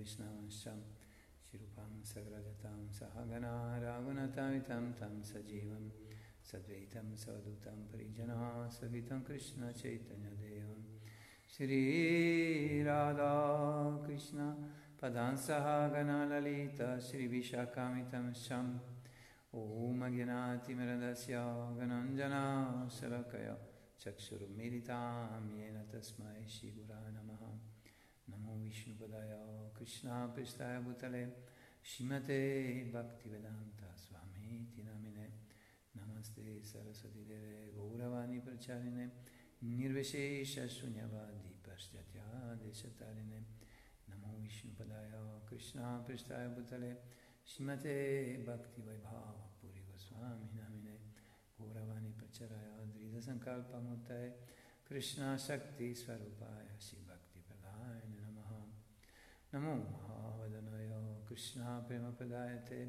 वैष्णवंश्च शिरूपां सग्रजतां सहगना राघुनतामितं तं सजीवं, सद्वैतं सवदूतं परिजना सहितं कृष्णचैतन्यदेवं। श्रीराधा कृष्ण पदां सहागना ललिता श्रीविशाखामितं ॐ अज्ञातिमिरदस्य गणञ्जना शलकय चक्षुरुमिलितां येन तस्मै श्रीगुरा नमः। नमो विष्णुपदाय कृष्णापृष्ठाय भूतले श्रीमते भक्तिवेदान्ता स्वामीति नामिने नमस्ते सरस्वतीदेवे गौरवाणी प्रचारिणे निर्विशेषशून्यवादी पाश्चात्यादेशतारिणे नमो विष्णुपदाय कृष्णापृष्ठाय भूतले श्रीमते भक्तिवैभावपुरी गोस्वामी नामिने गौरवाणी प्रचराय दृढसङ्कल्पमूर्तये कृष्णाशक्तिस्वरूपाय नमो महावदनाय कृष्णाप्रेमप्रदायते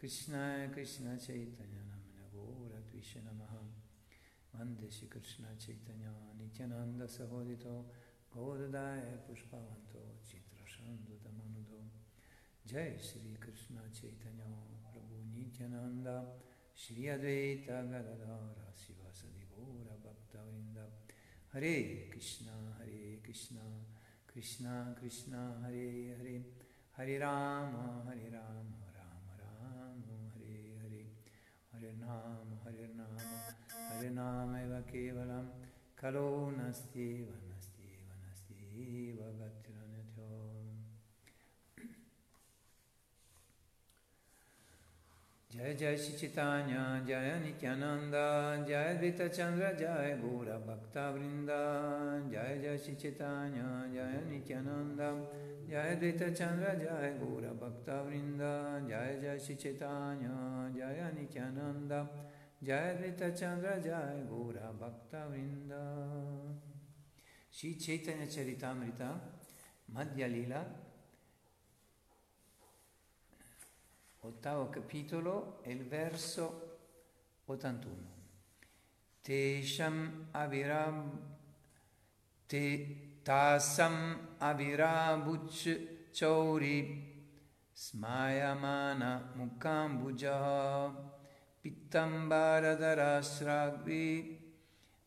कृष्णाय कृष्णचैतन्यनाम्न गौरद्विष नमः वन्दे श्रीकृष्णचैतन्य नित्यानन्दसहोदितो गौरदाय पुष्पवन्तो चित्रसन्दुतमनुदो जय श्रीकृष्ण चैतन्य प्रभु नित्यानन्द श्री अद्वैत गदाधर शिवसदि गौरभक्तवृन्द हरे कृष्ण हरे कृष्ण कृष्ण कृष्ण, हरे हरे। हरे राम हरे राम राम राम, हरे हरे। हरे नाम हरे नाम हरे नाम एव खलो नस्त्येव नस्त्येव नस्त्येव गतिरन्यथो Jai Jai Shri Chaitanya, Jai Nityananda, Jai Advaita Chandra, Jai Gura Bhakta Vrinda, Jai Jai Shri Chaitanya, Jai Nityananda, Jai Advaita Chandra, Jai Gura Bhakta Vrinda, Jai Jai Shri Chaitanya, Jai Nityananda, Jai Advaita Chandra, Jai Gura Bhakta Vrinda. Shri Chaitanya Charitamrita, Madhya Lila, ottavo capitolo e il verso 81. Tesham avirab te tasam avirabuch chauri smayamana mukambuja pittambaradharasragvi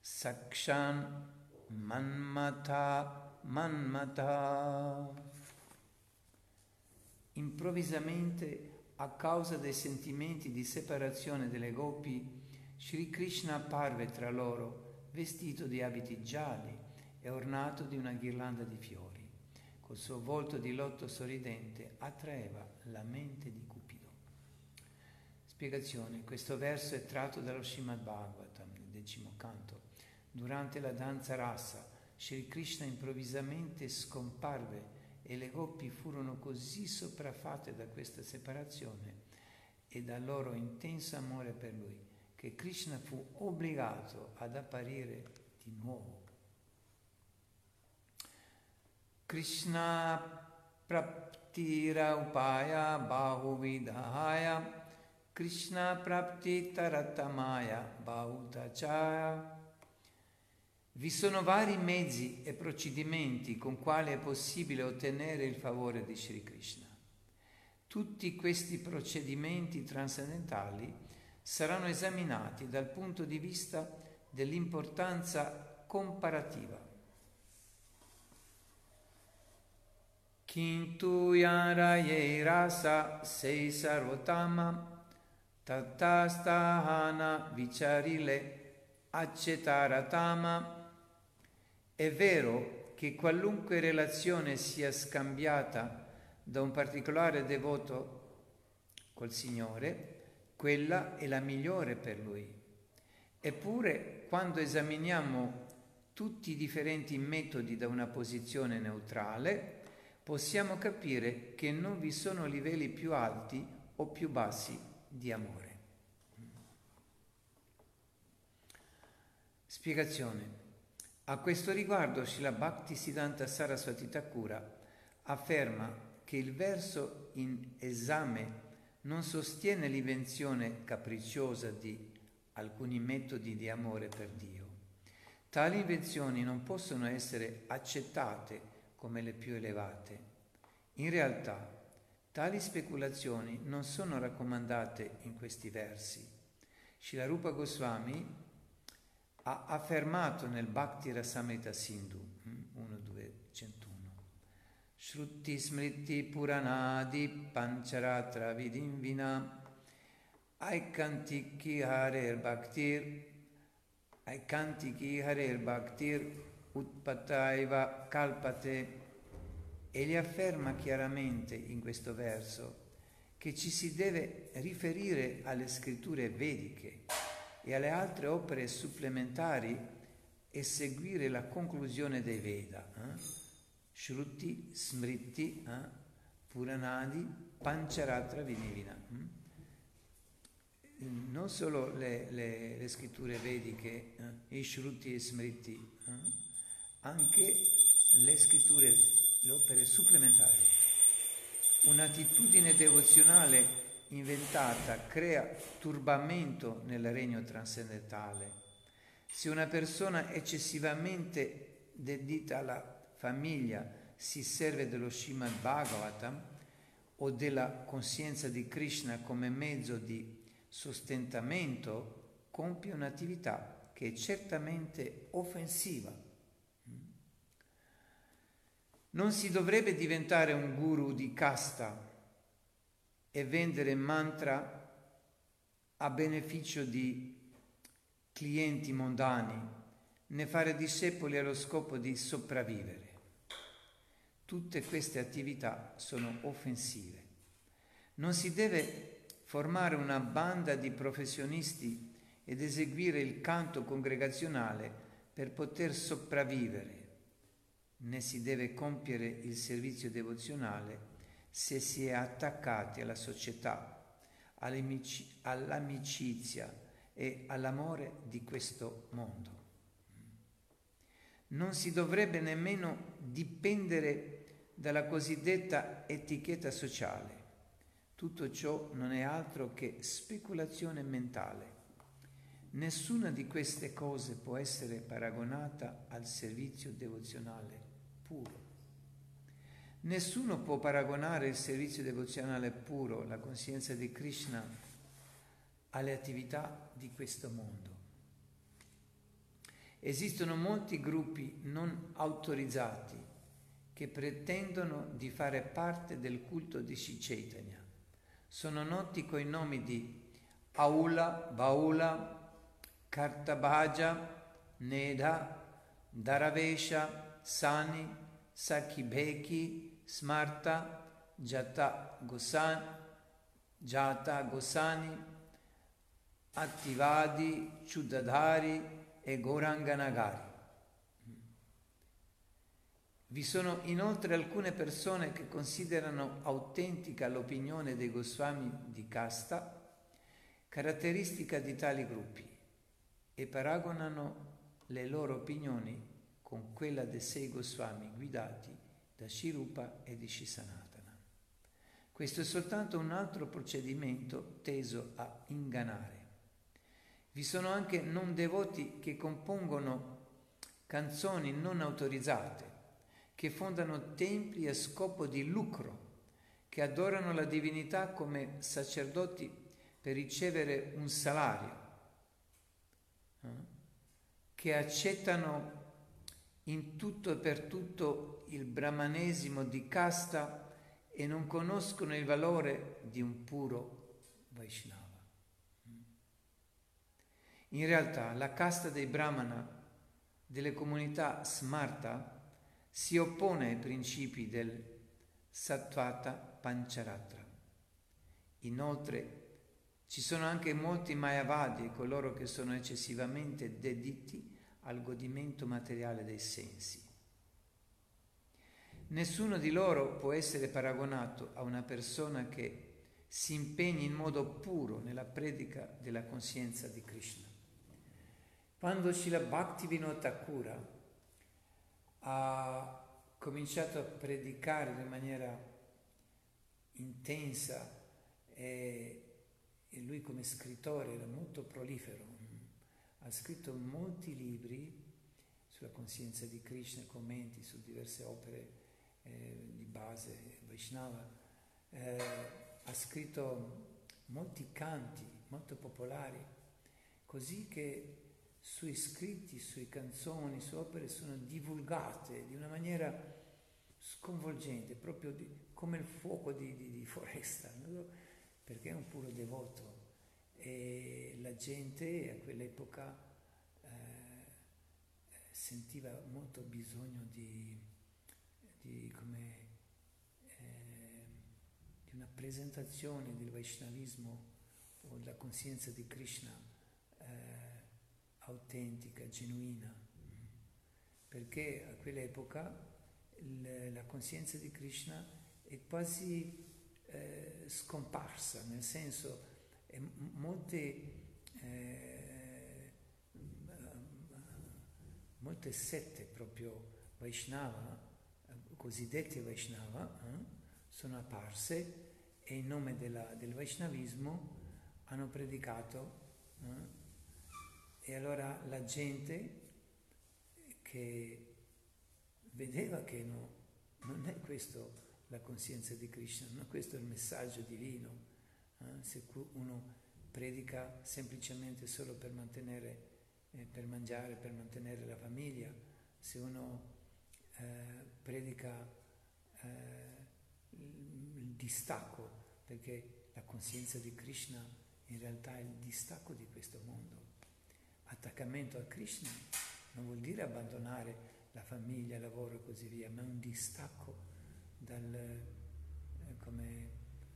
sakshan manmata manmata improvvisamente a causa dei sentimenti di separazione delle gopi, Sri Krishna apparve tra loro vestito di abiti gialli e ornato di una ghirlanda di fiori. Col suo volto di lotto sorridente attraeva la mente di Cupido. Spiegazione. Questo verso è tratto dallo Srimad Bhagavatam, nel decimo canto. Durante la danza rasa, Sri Krishna improvvisamente scomparve e le gopi furono così sopraffatte da questa separazione e dal loro intenso amore per lui che Krishna fu obbligato ad apparire di nuovo. Krishna praptira upaya bahuvidahaya Krishna prapti taratamaya bahutachaya vi sono vari mezzi e procedimenti con quali è possibile ottenere il favore di Sri Krishna. Tutti questi procedimenti trascendentali saranno esaminati dal punto di vista dell'importanza comparativa. Kintu yaraye rasa sei sarvotama tatastahana vicharile accetaratama è vero che qualunque relazione sia scambiata da un particolare devoto col Signore, quella è la migliore per lui. Eppure, quando esaminiamo tutti i differenti metodi da una posizione neutrale, possiamo capire che non vi sono livelli più alti o più bassi di amore. Spiegazione. A questo riguardo Srila Bhakti Siddhanta Saraswati Thakura afferma che il verso in esame non sostiene l'invenzione capricciosa di alcuni metodi di amore per Dio. Tali invenzioni non possono essere accettate come le più elevate. In realtà, tali speculazioni non sono raccomandate in questi versi. Shilarupa Goswami ha affermato nel Bhakti Rasamrita Sindhu 1.2.101 Shruti Smriti Puranadi Pancharatra Vidim Vina. Aikantiki Harer Bhaktir Aikantiki Harer Bhaktir Utpataiva Kalpate. Egli afferma chiaramente in questo verso che ci si deve riferire alle scritture vediche e alle altre opere supplementari e seguire la conclusione dei Veda. Eh? Shruti, Smriti, eh? Puranadi, Pancharatra Vinivina. Eh? Non solo le, le, le scritture vediche, eh? i Shruti e Smriti, eh? anche le scritture, le opere supplementari. Un'attitudine devozionale inventata crea turbamento nel regno trascendentale. Se una persona eccessivamente dedita alla famiglia si serve dello Srimad Bhagavatam o della coscienza di Krishna come mezzo di sostentamento, compie un'attività che è certamente offensiva. Non si dovrebbe diventare un guru di casta e vendere mantra a beneficio di clienti mondani, né fare discepoli allo scopo di sopravvivere. Tutte queste attività sono offensive. Non si deve formare una banda di professionisti ed eseguire il canto congregazionale per poter sopravvivere, né si deve compiere il servizio devozionale se si è attaccati alla società, all'amicizia e all'amore di questo mondo. Non si dovrebbe nemmeno dipendere dalla cosiddetta etichetta sociale. Tutto ciò non è altro che speculazione mentale. Nessuna di queste cose può essere paragonata al servizio devozionale puro. Nessuno può paragonare il servizio devozionale puro, la coscienza di Krishna, alle attività di questo mondo. Esistono molti gruppi non autorizzati che pretendono di fare parte del culto di Sri Sono noti coi nomi di Aula, Baula, Kartabhaja, Neda, Daravesha, Sani, Sakibheki, Smarta, Jata Gosani, Jata Gosani, Attivadi, Chuddadhari e Goranganagari. Vi sono inoltre alcune persone che considerano autentica l'opinione dei Goswami di casta, caratteristica di tali gruppi, e paragonano le loro opinioni con quella dei sei Goswami guidati da Shirupa e di Shisanatana. Questo è soltanto un altro procedimento teso a ingannare. Vi sono anche non devoti che compongono canzoni non autorizzate, che fondano templi a scopo di lucro, che adorano la divinità come sacerdoti per ricevere un salario, eh? che accettano in tutto e per tutto il brahmanesimo di casta e non conoscono il valore di un puro Vaishnava. In realtà la casta dei brahmana delle comunità smarta si oppone ai principi del Sattvata Pancharatra. Inoltre ci sono anche molti Mayavadi, coloro che sono eccessivamente dediti al godimento materiale dei sensi. Nessuno di loro può essere paragonato a una persona che si impegni in modo puro nella predica della coscienza di Krishna. Quando Srila Bhaktivinoda Thakura ha cominciato a predicare in maniera intensa e, lui come scrittore era molto prolifero, ha scritto molti libri sulla coscienza di Krishna, commenti su diverse opere eh, di base Vaishnava, eh, ha scritto molti canti molto popolari, così che sui scritti, sue canzoni, sue opere sono divulgate di una maniera sconvolgente, proprio di, come il fuoco di, di, di foresta, no? perché è un puro devoto e la gente a quell'epoca eh, sentiva molto bisogno di, di, come, eh, di una presentazione del Vaishnavismo o della coscienza di Krishna eh, autentica, genuina, perché a quell'epoca il, la coscienza di Krishna è quasi eh, scomparsa, nel senso che molte, eh, molte sette proprio Vaishnava, cosiddette Vaishnava, eh, sono apparse e in nome della, del Vaishnavismo hanno predicato eh, e allora la gente che vedeva che no, non è questo la coscienza di Krishna, non è questo il messaggio divino, eh, se uno predica semplicemente solo per mantenere, eh, per mangiare, per mantenere la famiglia, se uno eh, predica eh, il distacco, perché la coscienza di Krishna in realtà è il distacco di questo mondo. Attaccamento a Krishna non vuol dire abbandonare la famiglia, il lavoro e così via, ma è un distacco dal, eh, come,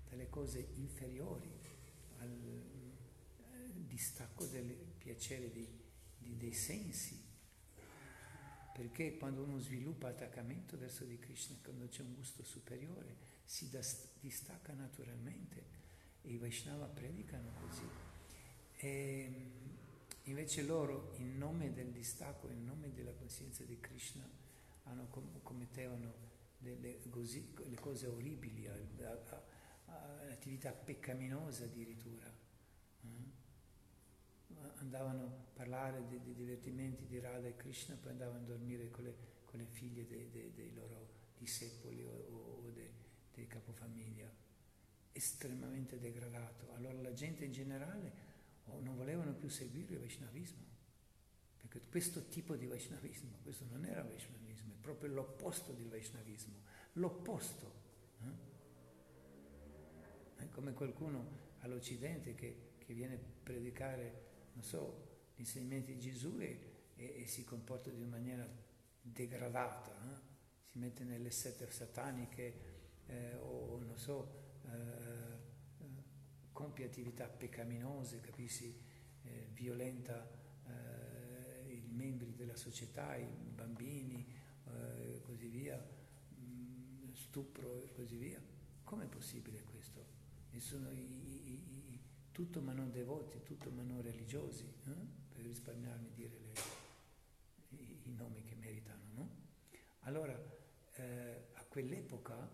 dalle cose inferiori, al eh, distacco del piacere di, di, dei sensi. Perché quando uno sviluppa attaccamento verso di Krishna, quando c'è un gusto superiore, si distacca naturalmente e i Vaishnava predicano così. E invece loro, in nome del distacco, in nome della coscienza di Krishna, hanno, commettevano delle, così, le cose orribili, l'attività peccaminosa addirittura. Eh? Andavano a parlare dei, dei, divertimenti di Radha e Krishna, poi andavano a dormire con le, con le figlie dei, dei, dei, loro discepoli o, o, o dei capofamiglia estremamente degradato. Allora la gente in generale oh, non volevano più seguire il Vaishnavismo, perché questo tipo di Vaishnavismo, questo non era Vaishnavismo, è proprio l'opposto del Vaishnavismo, l'opposto. Eh? È come qualcuno all'Occidente che, che, viene a predicare, non so, gli insegnamenti di Gesù e, e, e si comporta di una maniera degradata, eh? si mette nelle sette sataniche eh, o non so, eh, compie attività peccaminose, capisci, eh, violenta eh, i membri della società, i bambini eh, così via, mm, stupro e così via. Com'è possibile questo? E sono i, i, i, tutto ma non devoti, tutto ma non religiosi, eh? per risparmiarmi dire le, i, nomi che meritano, no? Allora, eh, a quell'epoca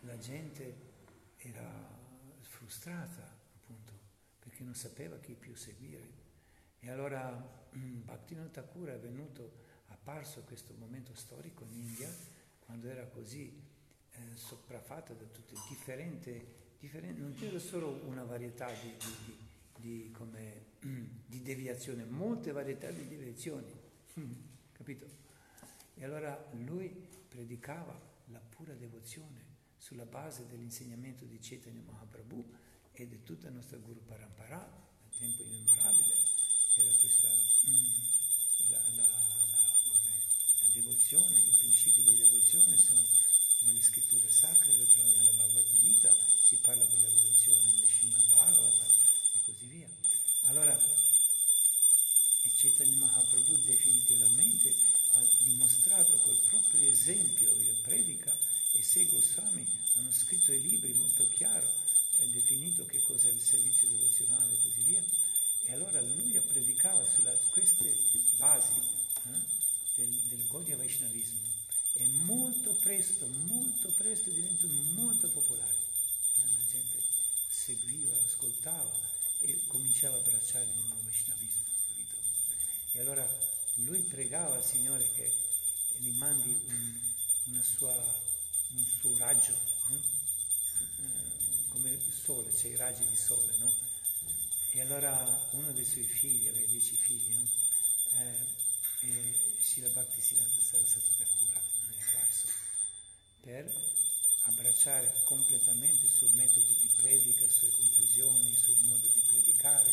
la gente era frustrata appunto perché non sapeva chi più seguire. E allora Bhaktivinoda Thakur è venuto, apparso questo momento storico in India, quando era così eh, sopraffatta da tutte differente, differente, non c'era solo una varietà di, di, di, di come, di deviazione, molte varietà di deviazioni, capito? E allora lui predicava la pura devozione sulla base dell'insegnamento di Chaitanya Mahaprabhu e di tutta la nostra Guru Parampara, nel tempo immemorabile, era questa la, la, la, la, devozione, i principi della devozione sono nelle scritture sacre, le troviamo nella Bhagavad Gita, si parla della devozione nel Srimad Bhagavata e così via. Allora, Chaitanya Mahaprabhu definitivamente ha dimostrato col proprio esempio, il predica e se Goswami hanno scritto i libri molto chiaro e definito che cosa è il servizio devozionale e così via. E allora lui predicava su queste basi eh, del, del Gaudiya Vaishnavismo e molto presto, molto presto diventò molto popolare. Eh, la gente seguiva, ascoltava e cominciava a abbracciare il nuovo Vaishnavismo. Capito? E allora lui pregava al Signore che gli mandi un, sua un suo raggio, eh? eh? come il sole, c'è i raggi di sole, no? E allora uno dei suoi figli, aveva dieci figli, no? eh, e Srila Bhakti Siddhanta Saraswati Thakura, non è apparso, per abbracciare completamente il suo metodo di predica, le sue conclusioni, il suo modo di predicare,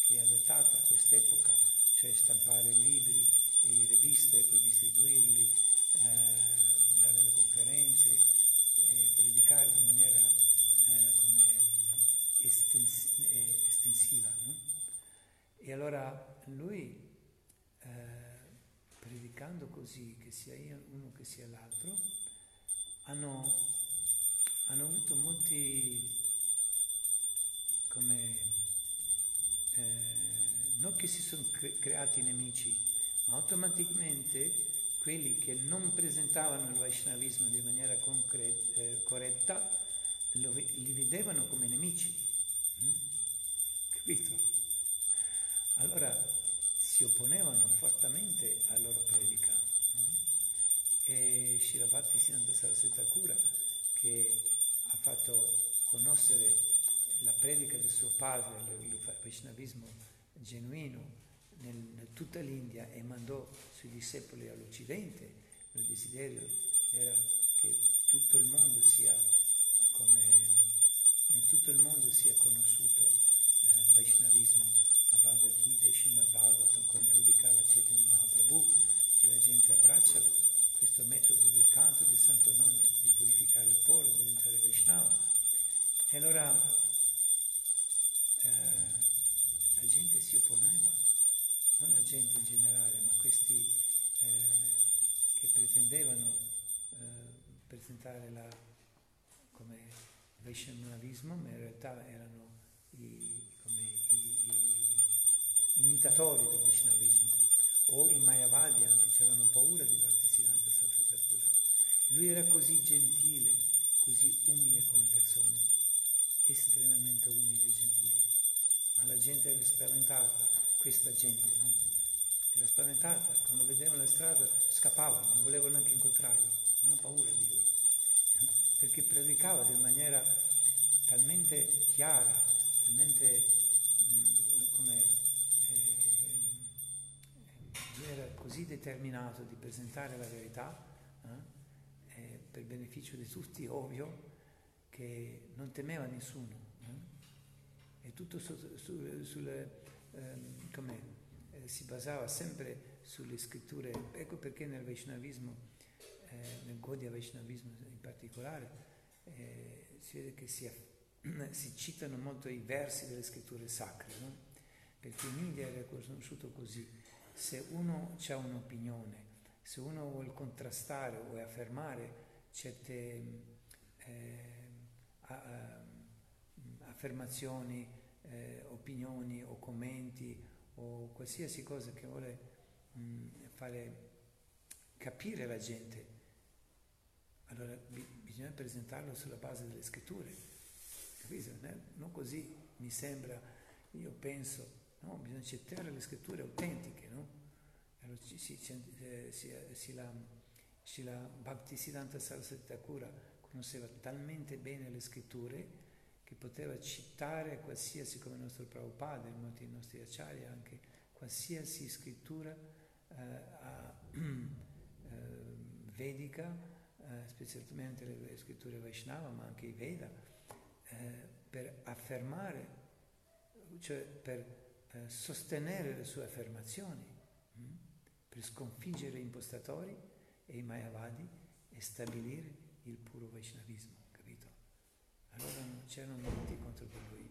che è adattato a quest'epoca, cioè stampare libri e riviste e poi distribuirli, eh, dare le conferenze, e predicare in maniera eh, come estens- eh, estensiva. E allora lui, eh, predicando così, che sia uno che sia l'altro, hanno, hanno avuto molti, come, eh, non che si sono cre- creati nemici, ma automaticamente quelli che non presentavano il Vaishnavismo di maniera concreta, eh, corretta lo, li vedevano come nemici. Mm? Capito? Allora si opponevano fortemente alla loro predica. Mm? E Shiravati Siddhanta Saraswati Thakura, che fatto conoscere la predica del suo padre, il Vaishnavismo genuino, nel tutta l'India e mandò sui discepoli all'Occidente, il desiderio era che tutto il mondo sia in tutto il mondo sia conosciuto eh, il Vaishnavismo, la Bhagavad Gita, Srimad Bhagavatam, come predicava Chaitanya Mahaprabhu, che la gente abbraccia questo metodo del canto del santo nome, di purificare il cuore, di diventare Vaishnava. E allora eh, la gente si opponeva non la gente in generale, ma questi eh, che pretendevano eh, presentare la, come Vaishnavismo, ma in realtà erano i, come, i, i imitatori del Vaishnavismo, o i Mayavadi anche, avevano paura di Bhaktisiddhanta Saraswati. Lui era così gentile, così umile come persona, estremamente umile e gentile, ma la gente era spaventata questa gente, no? Era spaventata, quando vedevano la strada scappavano, non volevano neanche incontrarlo, avevano paura di lui, perché predicava in maniera talmente chiara, talmente mh, mm, come eh, era così determinato di presentare la verità per beneficio di tutti, ovvio, che non temeva nessuno. Eh? E tutto su, su, sulle ehm, eh, si basava sempre sulle scritture, ecco perché nel Vaishnavismo, eh, nel Gaudiya Vaishnavismo in particolare, eh, si vede che si, si, citano molto i versi delle scritture sacre, no? perché in India era conosciuto così, se uno ha un'opinione, se uno vuole contrastare o affermare certe eh, affermazioni eh, opinioni o commenti o qualsiasi cosa che vuole mh, fare capire la gente, allora bi- bisogna presentarlo sulla base delle scritture, capito? Non così mi sembra, io penso, no, bisogna accettare le scritture autentiche, no? Allora si, si, eh, si, si la, si la Bhaktisiddhanta Saraswati Thakura conosceva talmente bene le scritture che poteva citare qualsiasi, come il nostro Prabhupada e molti dei nostri acciari, anche qualsiasi scrittura eh, a, eh, vedica, eh, specialmente le, le, scritture Vaishnava, ma anche i Veda, eh, per affermare, cioè per eh, sostenere le sue affermazioni, mh? Hm, per sconfiggere gli impostatori e i Mayavadi e stabilire il puro Vaishnavismo. Allora c'erano molti contro di lui,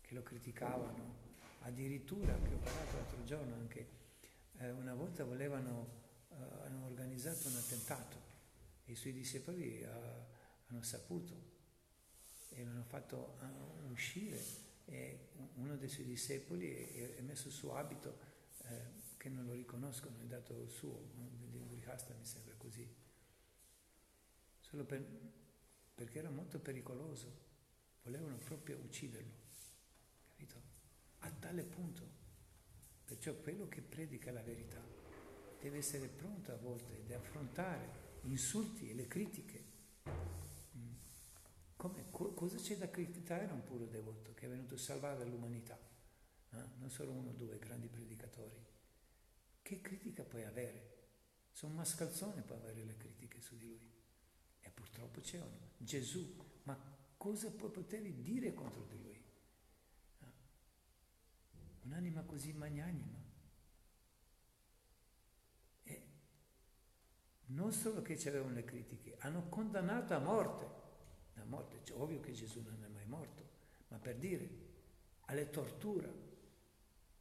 che lo criticavano. Addirittura, che ho parlato l'altro giorno anche, eh, una volta volevano, eh, hanno organizzato un attentato e i suoi discepoli eh, hanno saputo e l'hanno fatto uscire e uno dei suoi discepoli è, messo il suo abito eh, che non lo riconoscono, è dato il suo, Grihasta mi sembra così. Solo per perché era molto pericoloso, volevano proprio ucciderlo, capito? A tale punto. Perciò quello che predica la verità deve essere pronto a volte di affrontare gli insulti e le critiche, cosa c'è da criticare un puro devoto che è venuto a salvare l'umanità? Eh? Non solo uno o due grandi predicatori. Che critica puoi avere? Un mascalzone può avere le critiche su di lui. E purtroppo c'è uno. Gesù, ma cosa potevi dire contro di lui? Eh? Un'anima così magnanima. E non solo che c'erano le critiche, hanno condannato a morte. A morte, cioè, ovvio che Gesù non è mai morto, ma per dire, alle torture.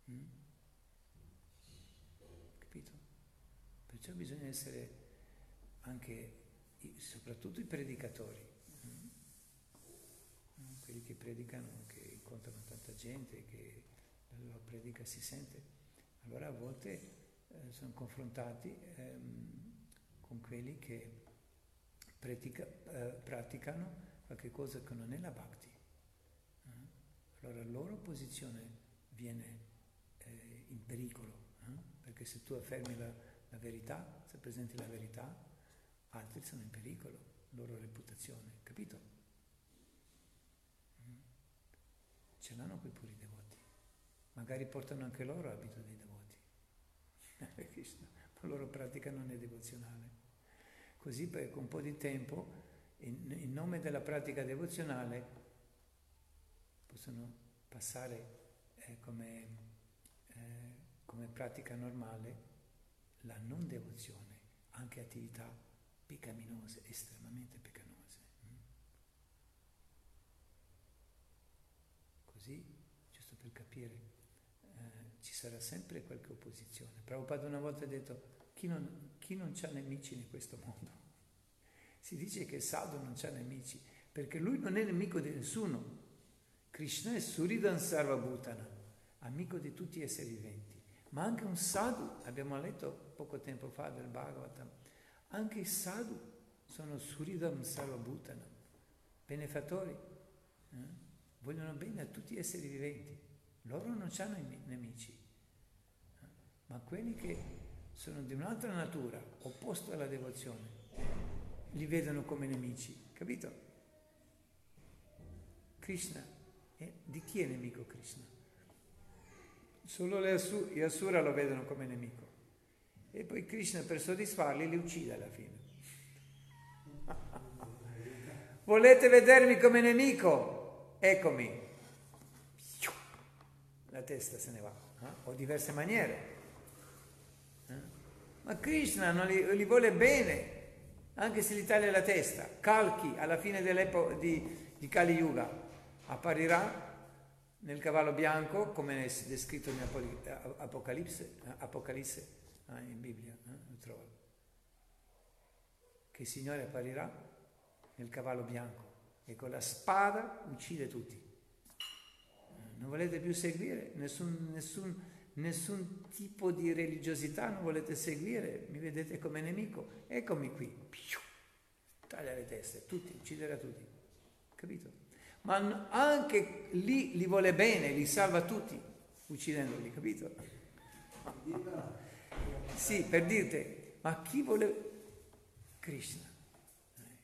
Mm? Capito? Perciò bisogna essere anche, soprattutto i predicatori, mm? quelli che predicano, che incontrano tanta gente, che la loro predica si sente. Allora a volte eh, sono confrontati ehm, con quelli che eh, praticano qualche cosa che non è la bhakti. Eh? Allora la loro posizione viene eh, in pericolo, perché se tu affermi la, la, verità, se presenti la verità, altri sono in pericolo, loro reputazione, capito? Mm? Ce l'hanno quei puri devoti, magari portano anche loro abito dei devoti, ma loro pratica non è devozionale. Così per un po' di tempo, in, in nome della pratica devozionale, possono passare eh, come come pratica normale la non devozione, anche attività peccaminose, estremamente peccaminose. Mm? Così, giusto per capire, eh, ci sarà sempre qualche opposizione. Prabhupada una volta ha detto, chi non, chi non ha nemici in questo mondo? Si dice che Sadhu non ha nemici, perché lui non è nemico di nessuno. Krishna è Suridan Sarvabhutana, amico di tutti gli esseri viventi ma anche un sadhu, abbiamo letto poco tempo fa del Bhagavatam, anche i sadhu sono suridam sarvabhutana, benefattori, eh? vogliono bene a tutti gli esseri viventi, loro non hanno nemici, eh? ma quelli che sono di un'altra natura, opposto alla devozione, li vedono come nemici, capito? Krishna, eh? di chi è nemico Krishna? Solo gli Asura lo vedono come nemico. E poi Krishna per soddisfarli li uccide alla fine. Volete vedermi come nemico? Eccomi. La testa se ne va. Eh? O diverse maniere. Eh? Ma Krishna li, li, vuole bene, anche se gli taglia la testa. Kalki alla fine dell'epoca di, di Kali Yuga apparirà nel cavallo bianco, come è descritto in Apocalisse, Apocalisse eh, in Bibbia, eh, lo trovo, che il Signore apparirà nel cavallo bianco e con la spada uccide tutti. Non volete più seguire? Nessun, nessun, nessun tipo di religiosità, non volete seguire, mi vedete come nemico, eccomi qui, taglia le teste, tutti, ucciderà tutti, capito? Ma anche lì li vuole bene, li salva tutti, uccidendoli, capito? Sì, per dirti, ma chi vuole Krishna?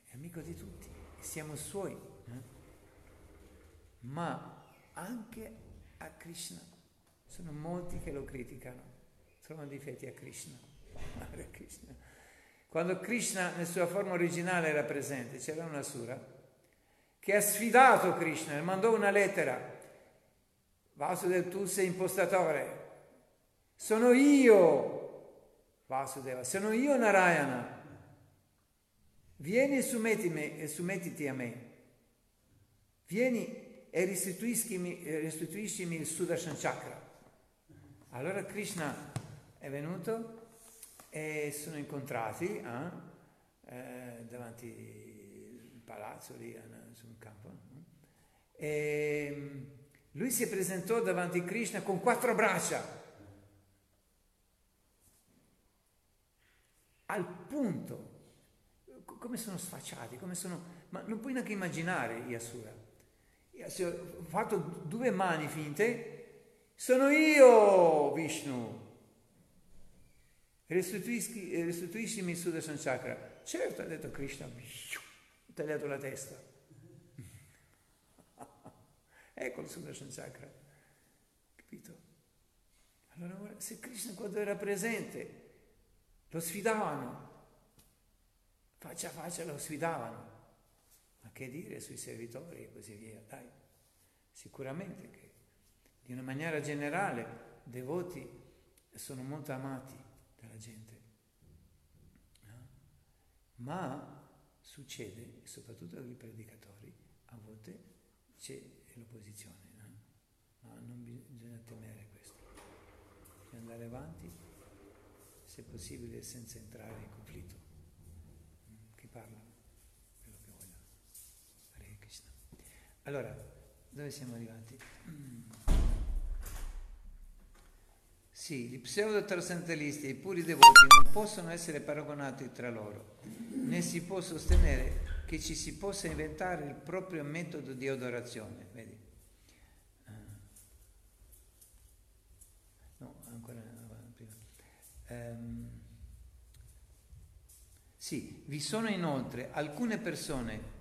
È amico di tutti, siamo suoi, eh? ma anche a Krishna. Sono molti che lo criticano, trovano difetti a Krishna. Quando Krishna nella sua forma originale era presente, c'era una sura che ha sfidato Krishna mandò una lettera. Vasudev, tu sei impostatore. Sono io, Vasudeva, sono io Narayana. Vieni e sommettimi, e sommettiti a me. Vieni e restituiscimi, il Sudarshan Chakra. Allora Krishna è venuto e sono incontrati eh, eh, davanti al palazzo lì, sul campo. E mm, lui si presentò davanti a Krishna con quattro braccia, al punto, come sono sfacciati, come sono, ma non puoi neanche immaginare Yasura. Ho fatto due mani finte, sono io Vishnu, restituiscimi il Sudarshan Chakra. Certo, ha detto Krishna, ho tagliato la testa. Ecco il Sudarshan Chakra, capito? Allora, se Krishna quando era presente lo sfidavano, faccia a faccia lo sfidavano, ma che dire sui servitori e così via, dai, sicuramente che di una maniera generale devoti sono molto amati dalla gente, no? ma succede, soprattutto con i predicatori, a volte c'è l'opposizione, no? ma non bisogna temere questo, bisogna andare avanti, se possibile senza entrare in conflitto. Chi parla? Quello che voglia. Hare Krishna. Allora, dove siamo arrivati? Sì, gli pseudo-trascendentalisti e i puri devoti non possono essere paragonati tra loro, né si può sostenere che ci si possa inventare il proprio metodo di adorazione. Vedi? Ah. No, ancora prima. Um, sì, vi sono inoltre alcune persone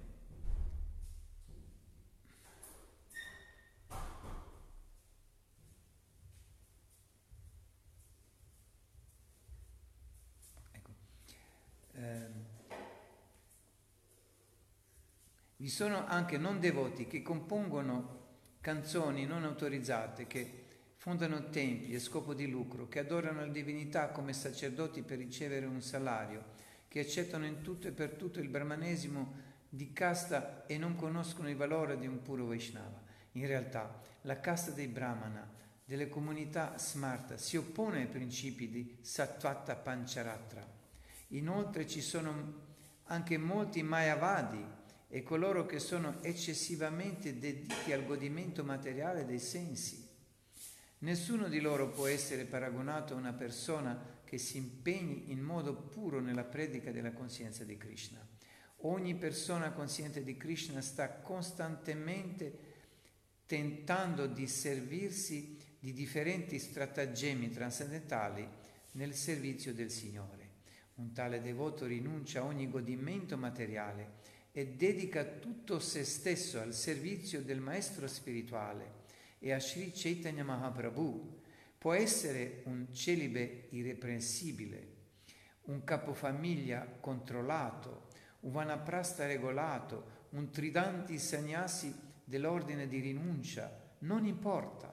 Vi sono anche non devoti che compongono canzoni non autorizzate, che fondano templi a scopo di lucro, che adorano la divinità come sacerdoti per ricevere un salario, che accettano in tutto e per tutto il brahmanesimo di casta e non conoscono il valore di un puro Vaishnava. In realtà, la casta dei brahmana, delle comunità smarta, si oppone ai principi di Sattvata Pancharatra. Inoltre ci sono anche molti Mayavadi e coloro che sono eccessivamente dediti al godimento materiale dei sensi. Nessuno di loro può essere paragonato a una persona che si impegni in modo puro nella predica della coscienza di Krishna. Ogni persona consciente di Krishna sta costantemente tentando di servirsi di differenti stratagemmi trascendentali nel servizio del Signore. Un tale devoto rinuncia a ogni godimento materiale e dedica tutto se stesso al servizio del maestro spirituale e a Sri Chaitanya Mahaprabhu, può essere un celibe irreprensibile, un capofamiglia controllato, un vanaprasta regolato, un tridanti sannyasi dell'ordine di rinuncia, non importa.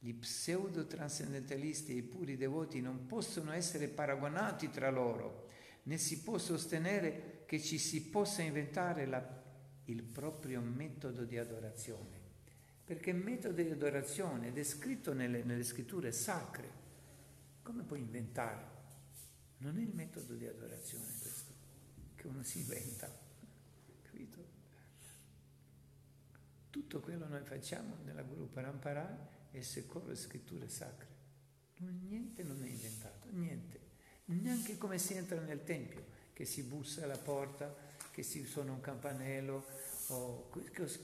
Gli pseudo-trascendentalisti e i puri devoti non possono essere paragonati tra loro, né si può sostenere che ci si possa inventare la, il proprio metodo di adorazione, perché il metodo di adorazione è descritto nelle, nelle scritture sacre. Come puoi inventare? Non è il metodo di adorazione questo, che uno si inventa, capito? Tutto quello noi facciamo nella Guru Parampara è secondo le scritture sacre. Niente non è inventato, niente. Neanche come si entra nel Tempio che si bussa alla porta, che si suona un campanello, o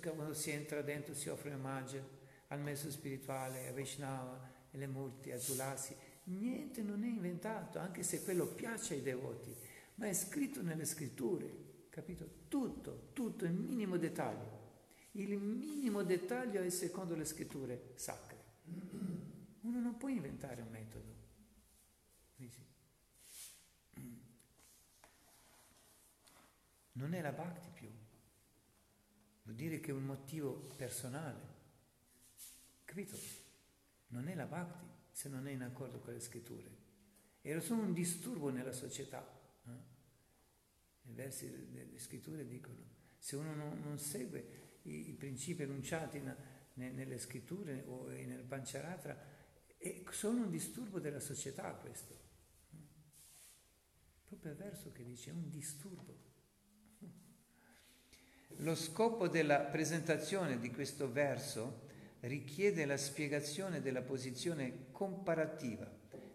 quando si entra dentro si offre omaggio al messo spirituale, a Vaishnava, alle Murti, a Tulasi. Niente non è inventato, anche se quello piace ai devoti, ma è scritto nelle scritture, capito? Tutto, tutto, il minimo dettaglio. Il minimo dettaglio è secondo le scritture sacre. Uno non può inventare un metodo. Non è la bhakti più, vuol dire che è un motivo personale, capito? Non è la bhakti se non è in accordo con le scritture. Era solo un disturbo nella società. Eh? I versi delle scritture dicono, se uno non, non segue i, i, principi enunciati in, ne, nelle scritture o nel Pancharatra, è solo un disturbo della società questo. Proprio il verso che dice, è un disturbo. Lo scopo della presentazione di questo verso richiede la spiegazione della posizione comparativa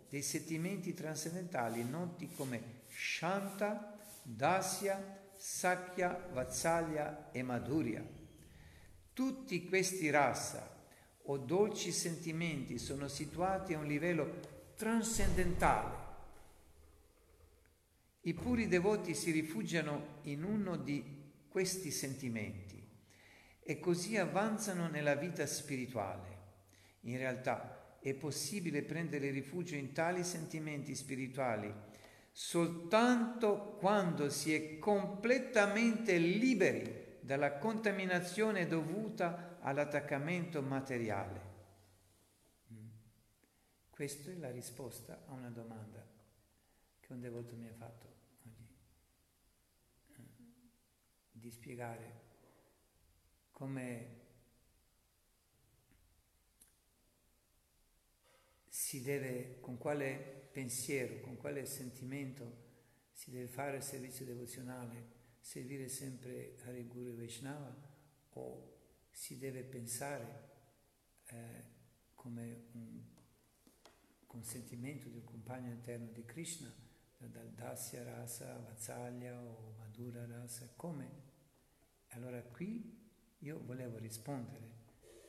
dei sentimenti trascendentali noti come Shanta, Dasya, Sakya, Vatsalya e Madhurya. Tutti questi rasa o dolci sentimenti sono situati a un livello trascendentale. I puri devoti si rifugiano in uno di questi sentimenti e così avanzano nella vita spirituale. In realtà è possibile prendere rifugio in tali sentimenti spirituali soltanto quando si è completamente liberi dalla contaminazione dovuta all'attaccamento materiale. Mm. Questa è la risposta a una domanda che un devoto mi ha fatto oggi, eh, di spiegare come si deve, con quale pensiero, con quale sentimento si deve fare il servizio devozionale, servire sempre Hare Guru Vaishnava o si deve pensare eh, come un consentimento di un compagno interno di Krishna, dal Dasya Rasa, Vatsalya o Madhura Rasa, come? Allora qui io volevo rispondere,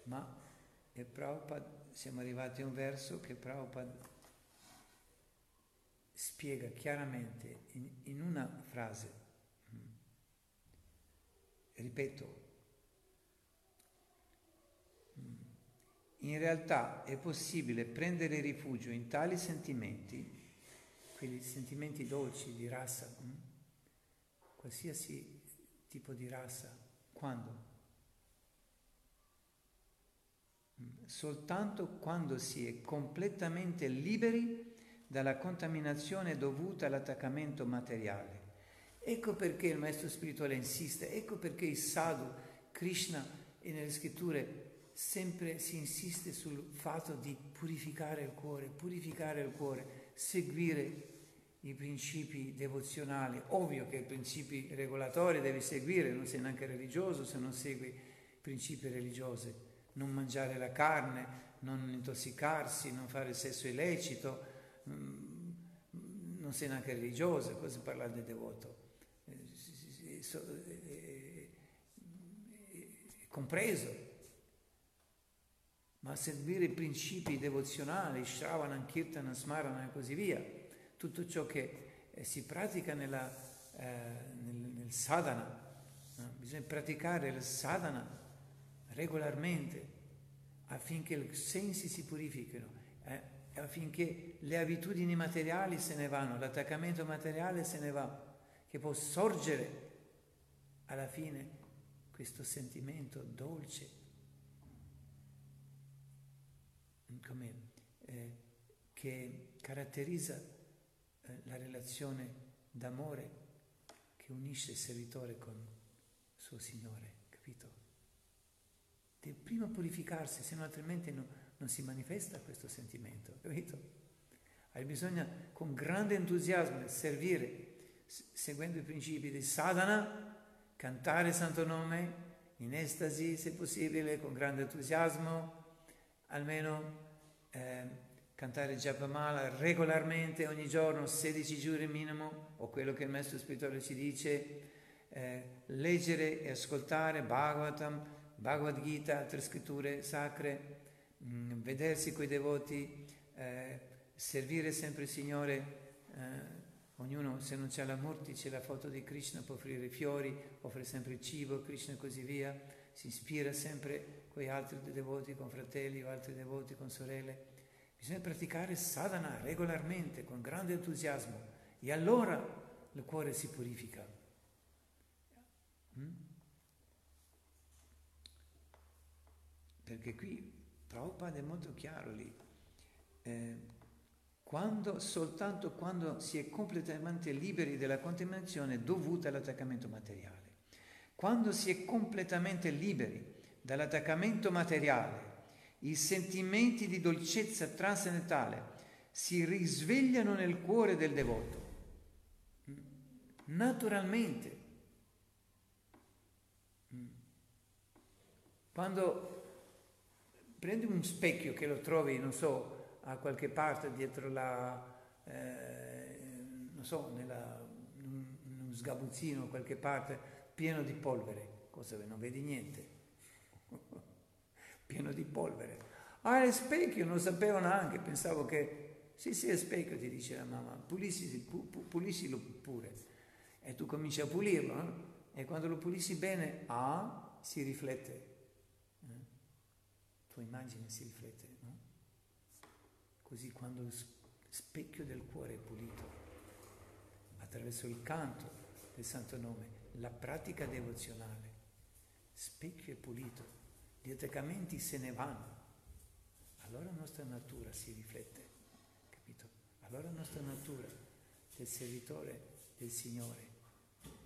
ma e Prabhupada, siamo arrivati a un verso che Prabhupada spiega chiaramente in, in una frase, mm, ripeto, mm, in realtà è possibile prendere rifugio in tali sentimenti, quei sentimenti dolci di rasa, mm, qualsiasi tipo di rasa, quando? Soltanto quando si è completamente liberi dalla contaminazione dovuta all'attaccamento materiale. Ecco perché il maestro spirituale insiste, ecco perché il sadhu, Krishna e nelle scritture sempre si insiste sul fatto di purificare il cuore, purificare il cuore, seguire i principi devozionali. Ovvio che i principi regolatori devi seguire, non sei neanche religioso se non segui principi religiosi. Non mangiare la carne, non intossicarsi, non fare sesso illecito, Mm, non sei neanche religiosa, cosa parlare di devoto? È compreso. Ma seguire i principi devozionali, Shravana, Kirtana, Smarana e così via, tutto ciò che eh, si pratica nella, eh, nel, nel, sadhana, no? bisogna praticare il sadhana regolarmente affinché i sensi si purifichino. Eh? affinché le abitudini materiali se ne vanno, l'attaccamento materiale se ne va, che può sorgere alla fine questo sentimento dolce, come, eh, che caratterizza la relazione d'amore che unisce il servitore con il suo Signore, capito? Deve prima purificarsi, se no altrimenti no, non si manifesta questo sentimento, capito? Hai bisogno con grande entusiasmo servire, seguendo i principi di sadhana, cantare il santo nome in estasi se possibile, con grande entusiasmo, almeno eh, cantare Japamala regolarmente ogni giorno, 16 giorni minimo, o quello che il maestro spirituale ci dice, eh, leggere e ascoltare Bhagavatam, Bhagavad Gita, altre scritture sacre, Mm, vedersi coi devoti, eh, servire sempre il Signore, eh, ognuno se non c'è la morte c'è la foto di Krishna, può offrire i fiori, offre sempre il cibo, Krishna e così via, si ispira sempre con altri devoti, con fratelli o altri devoti, con sorelle. Bisogna praticare sadhana regolarmente, con grande entusiasmo, e allora il cuore si purifica. Mm? Perché qui Prabhupada è molto chiaro lì. Eh, quando, soltanto quando si è completamente liberi della contaminazione dovuta all'attaccamento materiale. Quando si è completamente liberi dall'attaccamento materiale, i sentimenti di dolcezza trascendentale si risvegliano nel cuore del devoto. Naturalmente. Quando prendi un specchio che lo trovi, non so, a qualche parte dietro la, eh, non so, nella, in uno sgabuzzino, qualche parte, pieno di polvere, cosa non vedi niente, pieno di polvere. Ah, è specchio, non sapevo neanche, pensavo che, sì, sì, è specchio, ti dice la mamma, pulissi, pu, pure. E tu cominci a pulirlo, no? E quando lo pulissi bene, ah, si riflette, eh? tua immagine si riflette, no? Così quando il specchio del cuore è pulito, attraverso il canto del Santo Nome, la pratica devozionale, specchio è pulito, gli attaccamenti se ne vanno, allora la nostra natura si riflette, capito? Allora la nostra natura del servitore del Signore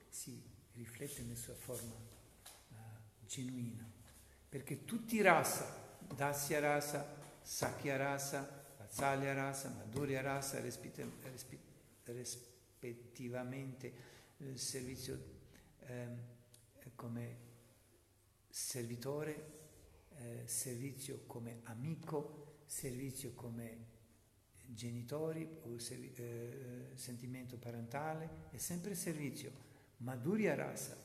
si riflette nella sua forma uh, genuina, perché tutti rasa, Dasya rasa, Sakya rasa, Vatsalya rasa, Madhurya rasa, rispettivamente il servizio eh, come servitore, eh, servizio come amico, servizio come genitori o servi- eh, sentimento parentale, è sempre servizio. Madhurya rasa,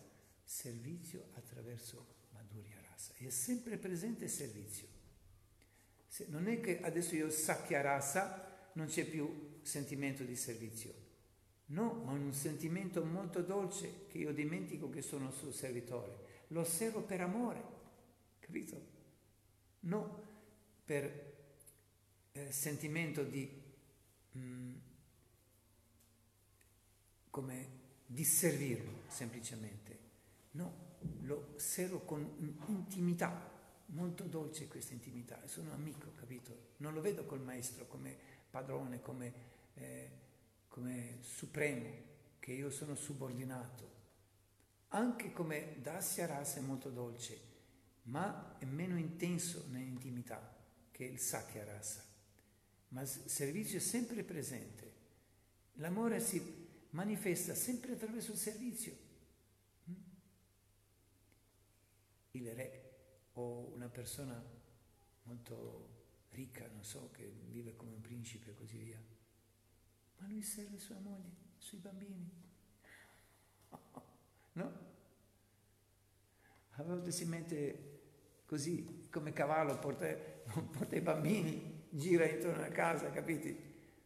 servizio attraverso Madhurya rasa, è sempre presente servizio. Se, non è che adesso io Sakya rasa, non c'è più sentimento di servizio. No, ma un sentimento molto dolce che io dimentico che sono suo servitore. Lo osservo per amore, capito? No per eh, sentimento di mm, come disservirlo semplicemente. No, lo osservo con intimità, molto dolce questa intimità, sono amico, capito? Non lo vedo col maestro come padrone, come... Eh, come supremo, che io sono subordinato. Anche come Dasya Rasa è molto dolce, ma è meno intenso nell'intimità che il Sakya Rasa. Ma il servizio è sempre presente. L'amore si manifesta sempre attraverso il servizio. Mm? Il re o una persona molto ricca, non so, che vive come un principe e così via ma lui serve sua moglie, i suoi bambini. No? A volte si mette così come cavallo, porta, porta i bambini, gira intorno alla casa, capiti?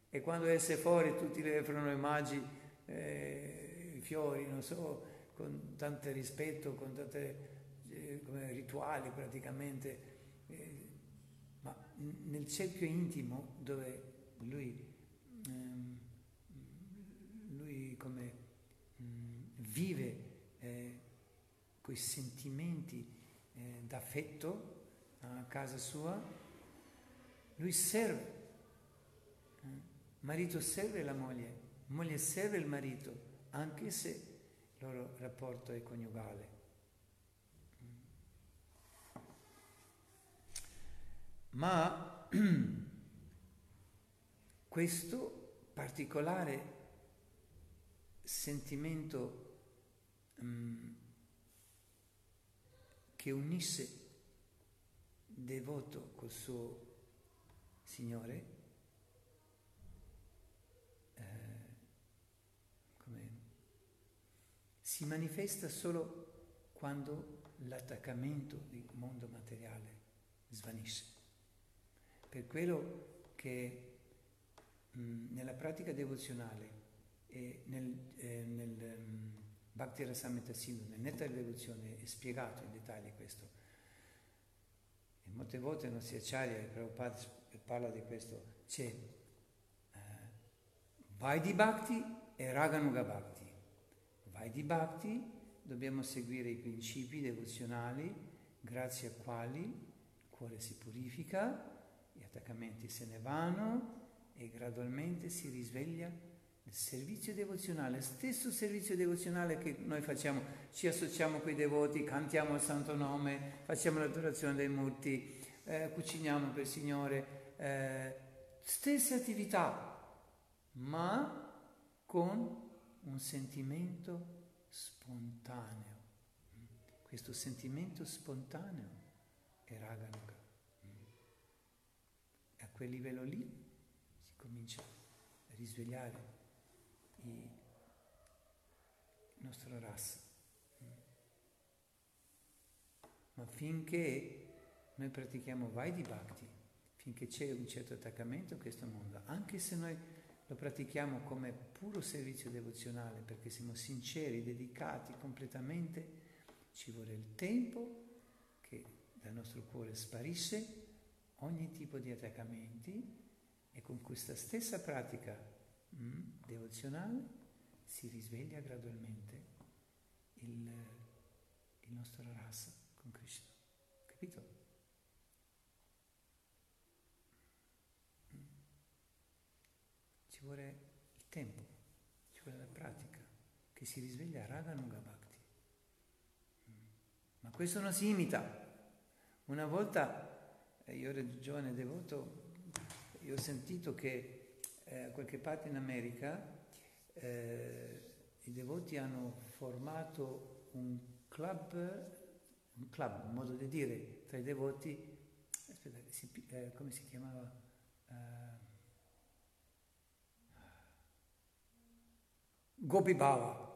E quando esce fuori tutti le offrono i magi, eh, i fiori, non so, con tanto rispetto, con tanti eh, rituali praticamente. Eh, ma nel cerchio intimo dove lui come mh, mm, vive eh, quei sentimenti d'affetto a casa sua, lui serve. Eh? Marito serve la moglie, moglie serve il marito, anche se il loro rapporto è coniugale. Ma questo particolare sentimento um, che unisse devoto col suo Signore, eh, si manifesta solo quando l'attaccamento del mondo materiale svanisce. Per quello che mh, nella pratica devozionale e nel, eh, nel um, Bhakti Sindhu, nel Netta Devozione, è spiegato in dettaglio questo. E molte volte non si acciaria, e Prabhupada parla di questo, c'è eh, Vaidhi Bhakti e Raganuga Bhakti. Vaidhi Bhakti dobbiamo seguire i principi devozionali grazie ai quali il cuore si purifica, gli attaccamenti se ne vanno e gradualmente si risveglia il servizio devozionale, stesso servizio devozionale che noi facciamo, ci associamo con i devoti, cantiamo il santo nome, facciamo l'adorazione dei murti, eh, cuciniamo per il Signore, eh, stesse attività, ma con un sentimento spontaneo. Questo sentimento spontaneo è Raganuga. E a quel livello lì si comincia a risvegliare il nostro rasa. Ma finché noi pratichiamo vai di bhakti, finché c'è un certo attaccamento a questo mondo, anche se noi lo pratichiamo come puro servizio devozionale, perché siamo sinceri, dedicati completamente, ci vuole il tempo che dal nostro cuore sparisce ogni tipo di attaccamenti e con questa stessa pratica mm, devozionale si risveglia gradualmente il, il nostro rasa con Krishna. Capito? Mm. Ci vuole il tempo, ci vuole la pratica, che si risveglia Radha Nuga Bhakti. Mm. Ma questo non si imita. Una volta, eh, io ero giovane devoto, io ho sentito che eh, qualche parte in America eh, i devoti hanno formato un club, un club, un modo di dire, tra i devoti, aspetta, si, eh, come si chiamava? Uh, Gopi Bhava.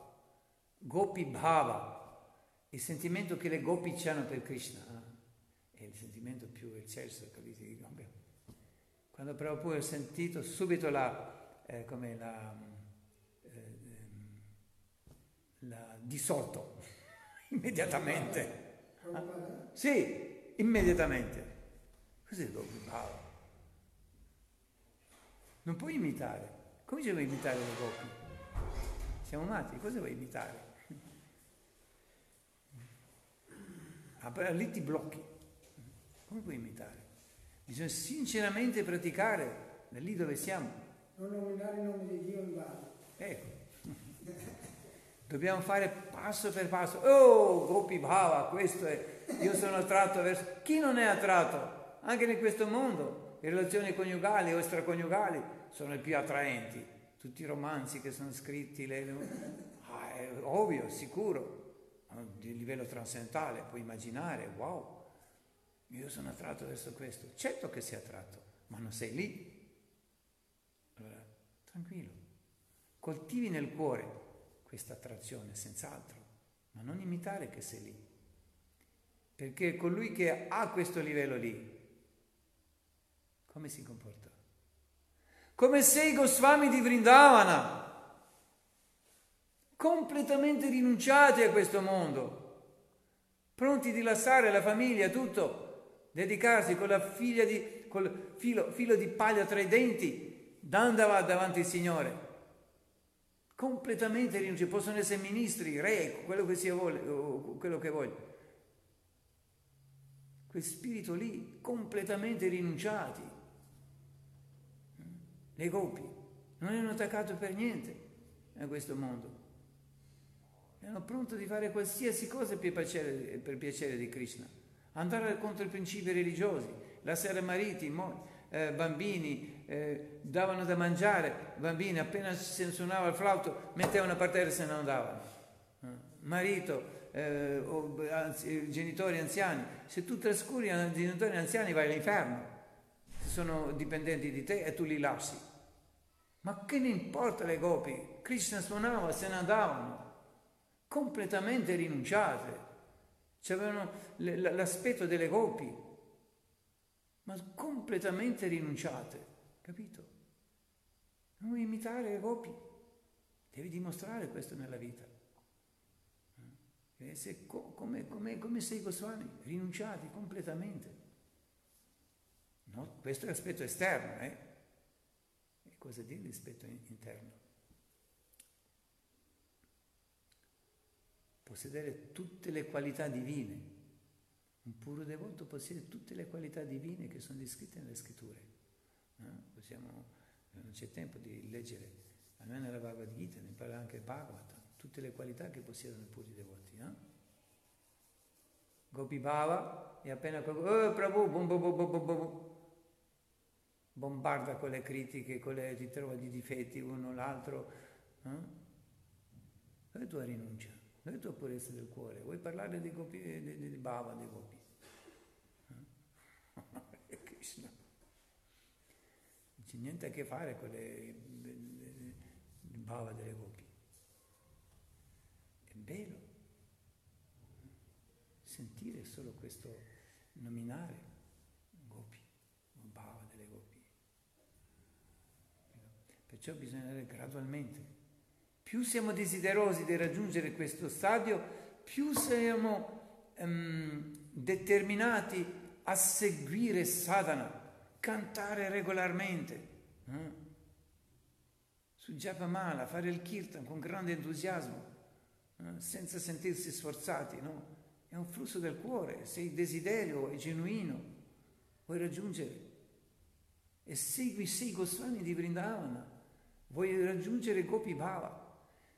Gopi Bhava, il sentimento che le Gopi hanno per Krishna, eh? è il sentimento più eccelso, capite? Quando Prabhupada ho sentito subito la, eh, come la, l'ha dissolto immediatamente. Ah, sì, immediatamente. Cos'è il Bhava? Non puoi imitare. Come ci vuoi imitare le Gopi? Siamo matti, cosa vuoi imitare? Ah, lì ti blocchi. Come puoi imitare? Bisogna sinceramente praticare da lì dove siamo. Non nominare il nome di Dio in vano. Ecco. Dobbiamo fare passo per passo. Oh, Gopi Bhava, questo è. Io sono attratto verso. Chi non è attratto? Anche in questo mondo, le relazioni coniugali o extraconiugali sono le più attraenti. Tutti i romanzi che sono scritti, le... ah, è ovvio, sicuro. Di livello trascendentale, puoi immaginare, wow, io sono attratto verso questo. Certo che sei attratto, ma non sei lì. Allora, tranquillo. Coltivi nel cuore questa attrazione, senz'altro, ma non imitare che sei lì. Perché colui che ha questo livello lì, come si comporta? Come sei Goswami di Vrindavana, completamente rinunciati a questo mondo, pronti di lasciare la famiglia, tutto, dedicarsi con la figlia di, col filo, filo di paglia tra i denti, andava davanti al Signore completamente rinunciati, possono essere ministri, re, quello che sia vuole, quello che voglio. Quel spirito lì, completamente rinunciati. Le gopi non erano attaccati per niente a questo mondo. Erano pronti di fare qualsiasi cosa per piacere, per piacere di Krishna. Andare contro i principi religiosi, lasciare mariti, mogli eh, bambini, eh, davano da mangiare, bambini appena si suonava il flauto mettevano a parterre e se ne andavano. Eh, marito, eh, o, anzi, genitori anziani, se tu trascuri i genitori anziani vai all'inferno, sono dipendenti di te e tu li lasci. Ma che ne importa le gopi? Krishna suonava, se ne andavano, completamente rinunciate. C'avevano l'aspetto delle gopi, ma completamente rinunciate, capito? Non imitare le gopi, devi dimostrare questo nella vita. Eh, se, come, come, come sei Goswami? Rinunciati completamente. No, questo è l'aspetto esterno, eh? E cosa dire l'aspetto interno? Possedere tutte le qualità divine un puro devoto possiede tutte le qualità divine che sono descritte nelle scritture. No? Possiamo, non c'è tempo di leggere, almeno nella Bhagavad Gita, ne parla anche Bhagavata, tutte le qualità che possiedono i puri devoti. No? Gopi Bhava e appena oh, Prabhu, bom, bom, bom, bom, bombarda con le critiche, con le, ti trova di difetti uno l'altro. No? È tua rinuncia? Dove è tua purezza del cuore? Vuoi parlare di, gopi, di, di, di Bhava, di Gopi? Krishna. Non c'è niente a che fare con le, le bava delle gopi. È bello sentire solo questo nominare gopi, bava delle gopi. Perciò bisogna andare gradualmente. Più siamo desiderosi di raggiungere questo stadio, più siamo um, determinati a seguire sadhana, cantare regolarmente. Eh? Su Japamala, fare il kirtan con grande entusiasmo, eh? senza sentirsi sforzati, no? È un flusso del cuore, se il desiderio è genuino, vuoi raggiungere. E segui sei Goswami di Vrindavana, vuoi raggiungere Gopi Bhava.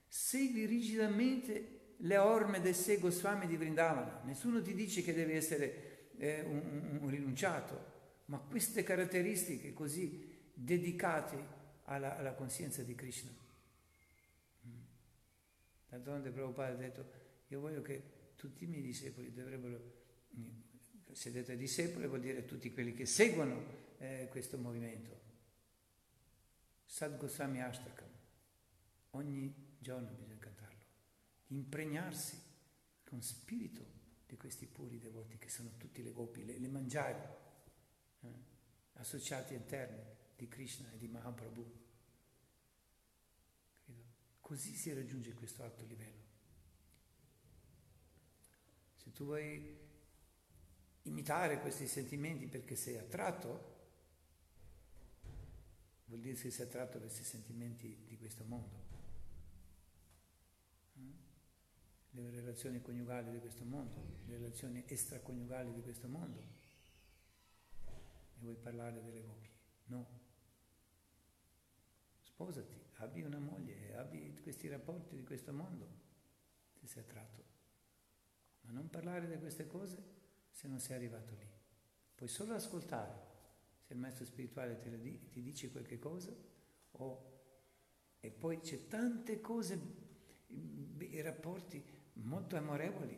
Segui rigidamente le orme del sei Goswami di Vrindavana. Nessuno ti dice che devi essere eh, un, un, rinunciato, ma queste caratteristiche così dedicate alla, alla coscienza di Krishna. Mm. D'altronde Prabhupada ha detto, io voglio che tutti i miei discepoli dovrebbero, se detto discepoli vuol dire tutti quelli che seguono eh, questo movimento. Sadgosami Ashtakam, ogni giorno bisogna cantarlo, impregnarsi con spirito di questi puri devoti che sono tutti le gopi, le, le mangiari, eh, associati interni di Krishna e di Mahaprabhu. Così si raggiunge questo alto livello. Se tu vuoi imitare questi sentimenti perché sei attratto, vuol dire che sei attratto da questi sentimenti di questo mondo. Mm? Le relazioni coniugali di questo mondo, le relazioni extraconiugali di questo mondo. E vuoi parlare delle coppie? No. Sposati, abbi una moglie, abbi questi rapporti di questo mondo, se sei attratto. Ma non parlare di queste cose se non sei arrivato lì. Puoi solo ascoltare se il maestro spirituale te di, ti dice qualche cosa o, e poi c'è tante cose, i rapporti molto amorevoli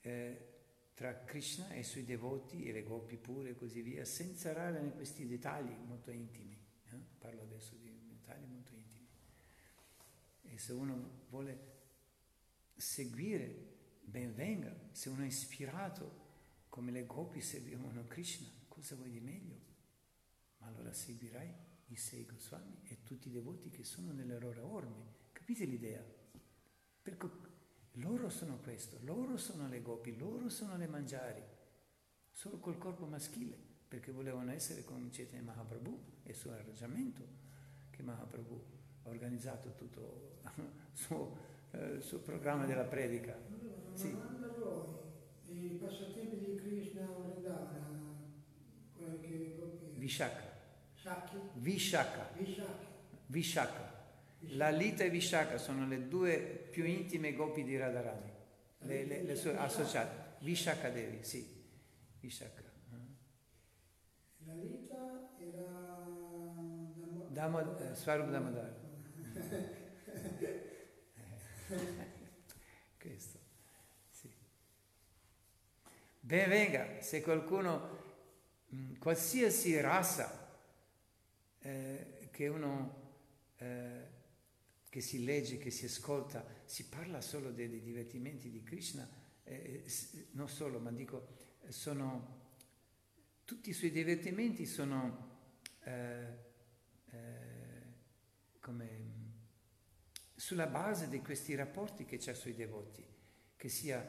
eh, tra Krishna e i suoi devoti e le gopi pure e così via, senza entrare in questi dettagli molto intimi. Eh? Parlo adesso di dettagli molto intimi. E se uno vuole seguire ben venga, se uno è ispirato come le gopi seguivano Krishna, cosa vuoi di meglio? Ma allora seguirai i sei Goswami e tutti i devoti che sono nelle loro orme. Capite l'idea? Perché loro sono questo, loro sono le gopi, loro sono le mangiari, solo col corpo maschile, perché volevano essere con Chaitanya Mahaprabhu e il suo arrangiamento, che Mahaprabhu ha organizzato tutto il suo, eh, suo programma della predica. Sì. Ma voi i passatempi di Krishna Vrindavana, qualche Vishaka. Shakti? Vishaka. Vishaka. Vishaka. La Lita e Vishaka sono le due più intime gopi di Radharani, le, le, le sue associate. Vishaka Devi, sì. Vishaka. La Lita era Damo, eh, Swarup Damodar. Questo, sì. Ben venga, se qualcuno, mm, qualsiasi razza eh, che uno eh, che si legge, che si ascolta, si parla solo dei, dei divertimenti di Krishna, eh, eh non solo, ma dico, sono, tutti i suoi divertimenti sono eh, eh, come sulla base di questi rapporti che c'è sui devoti, che sia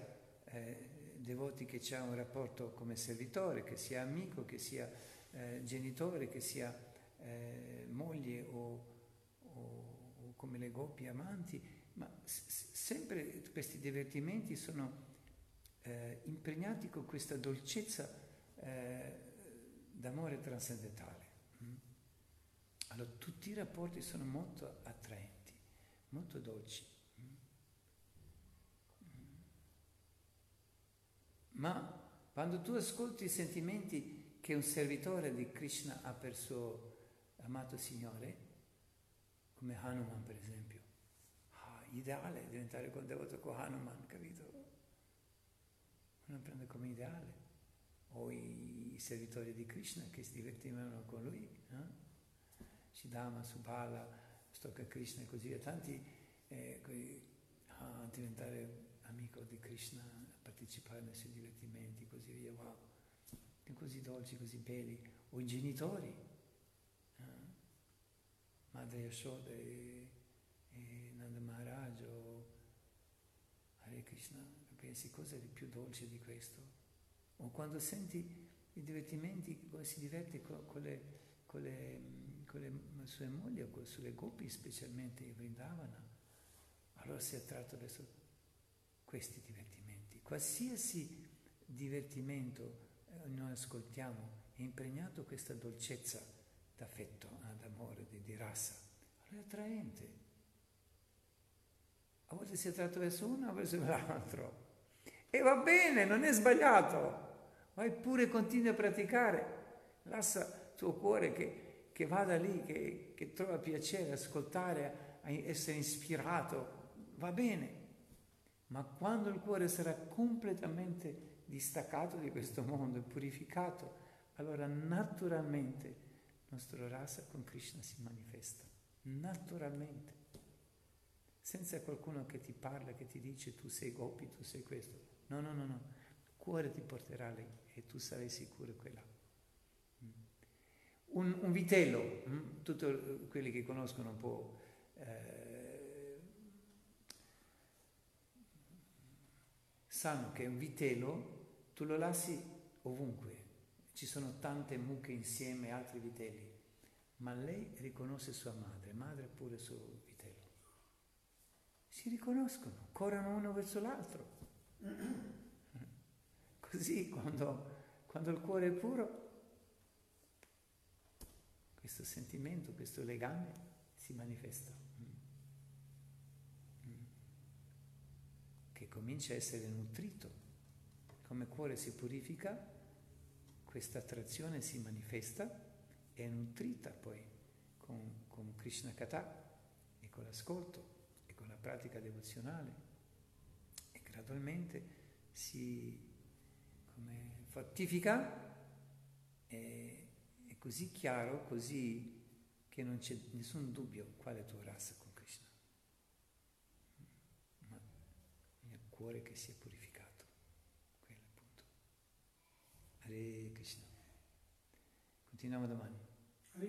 eh, devoti che c'è un rapporto come servitore, che sia amico, che sia eh, genitore, che sia eh, moglie o, come le goppie amanti, ma sempre questi divertimenti sono eh, impregnati con questa dolcezza eh, d'amore trascendentale. Mm? Allora tutti i rapporti sono molto attraenti molto dolci. Ma quando tu ascolti i sentimenti che un servitore di Krishna ha per suo amato Signore, come Hanuman per esempio, ah, ideale diventare con devoto con Hanuman, capito? Uno prende come ideale. O i, servitori di Krishna che si divertivano con lui, eh? Shidama, Subala, tocca Krishna e così via, tanti eh, a diventare amico di Krishna, partecipare nei suoi divertimenti, così via, wow, così dolci, così belli, o i genitori? Madre Yashoda e, e Nanda Maharaj o Hare Krishna, pensi cosa è di più dolce di questo? O quando senti i divertimenti, come si diverte con, con, le, con, le, con le, sue mogli o con, sulle gopi, specialmente in Vrindavana, allora si è attratto verso questi divertimenti. Qualsiasi divertimento eh, noi ascoltiamo è impregnato questa dolcezza d'affetto, eh, d'amore, di, di razza. Allora è attraente. A volte si è attratto verso uno, a volte verso l'altro. E va bene, non è sbagliato. Vai pure continui a praticare. Lascia il tuo cuore che, che vada lì, che, che trova piacere, ascoltare, essere ispirato. Va bene. Ma quando il cuore sarà completamente distaccato di questo mondo e purificato, allora naturalmente nostro rasa con Krishna si manifesta. Naturalmente. Senza qualcuno che ti parla, che ti dice tu sei gopi, tu sei questo. No, no, no, no. Il cuore ti porterà lì e tu sarai sicuro quella. Mm. Un, un vitello, mm, tutti quelli che conoscono un po' eh, sanno che un vitello tu lo lasci ovunque, ci sono tante mucche insieme, altri vitelli, ma lei riconosce sua madre, madre pure suo vitello. Si riconoscono, corrono uno verso l'altro. Così quando, quando il cuore è puro, questo sentimento, questo legame si manifesta. Che comincia a essere nutrito come cuore si purifica, questa attrazione si manifesta è nutrita poi con, con Krishna Kata e con l'ascolto e con la pratica devozionale e gradualmente si come, fortifica e è così chiaro, così che non c'è nessun dubbio quale il tuo rasa con Krishna. Ma nel cuore che si è purificato. Hare Krishna. Continuiamo domani.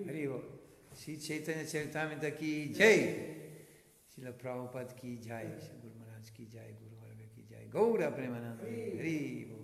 Arrivo. Sri Chaitanya Charitamrita ki jai. Srila Prabhupada ki jai. Sri Guru Maharaj ki jai. Guru Varga ki jai. Gaura Premananda. Harivo.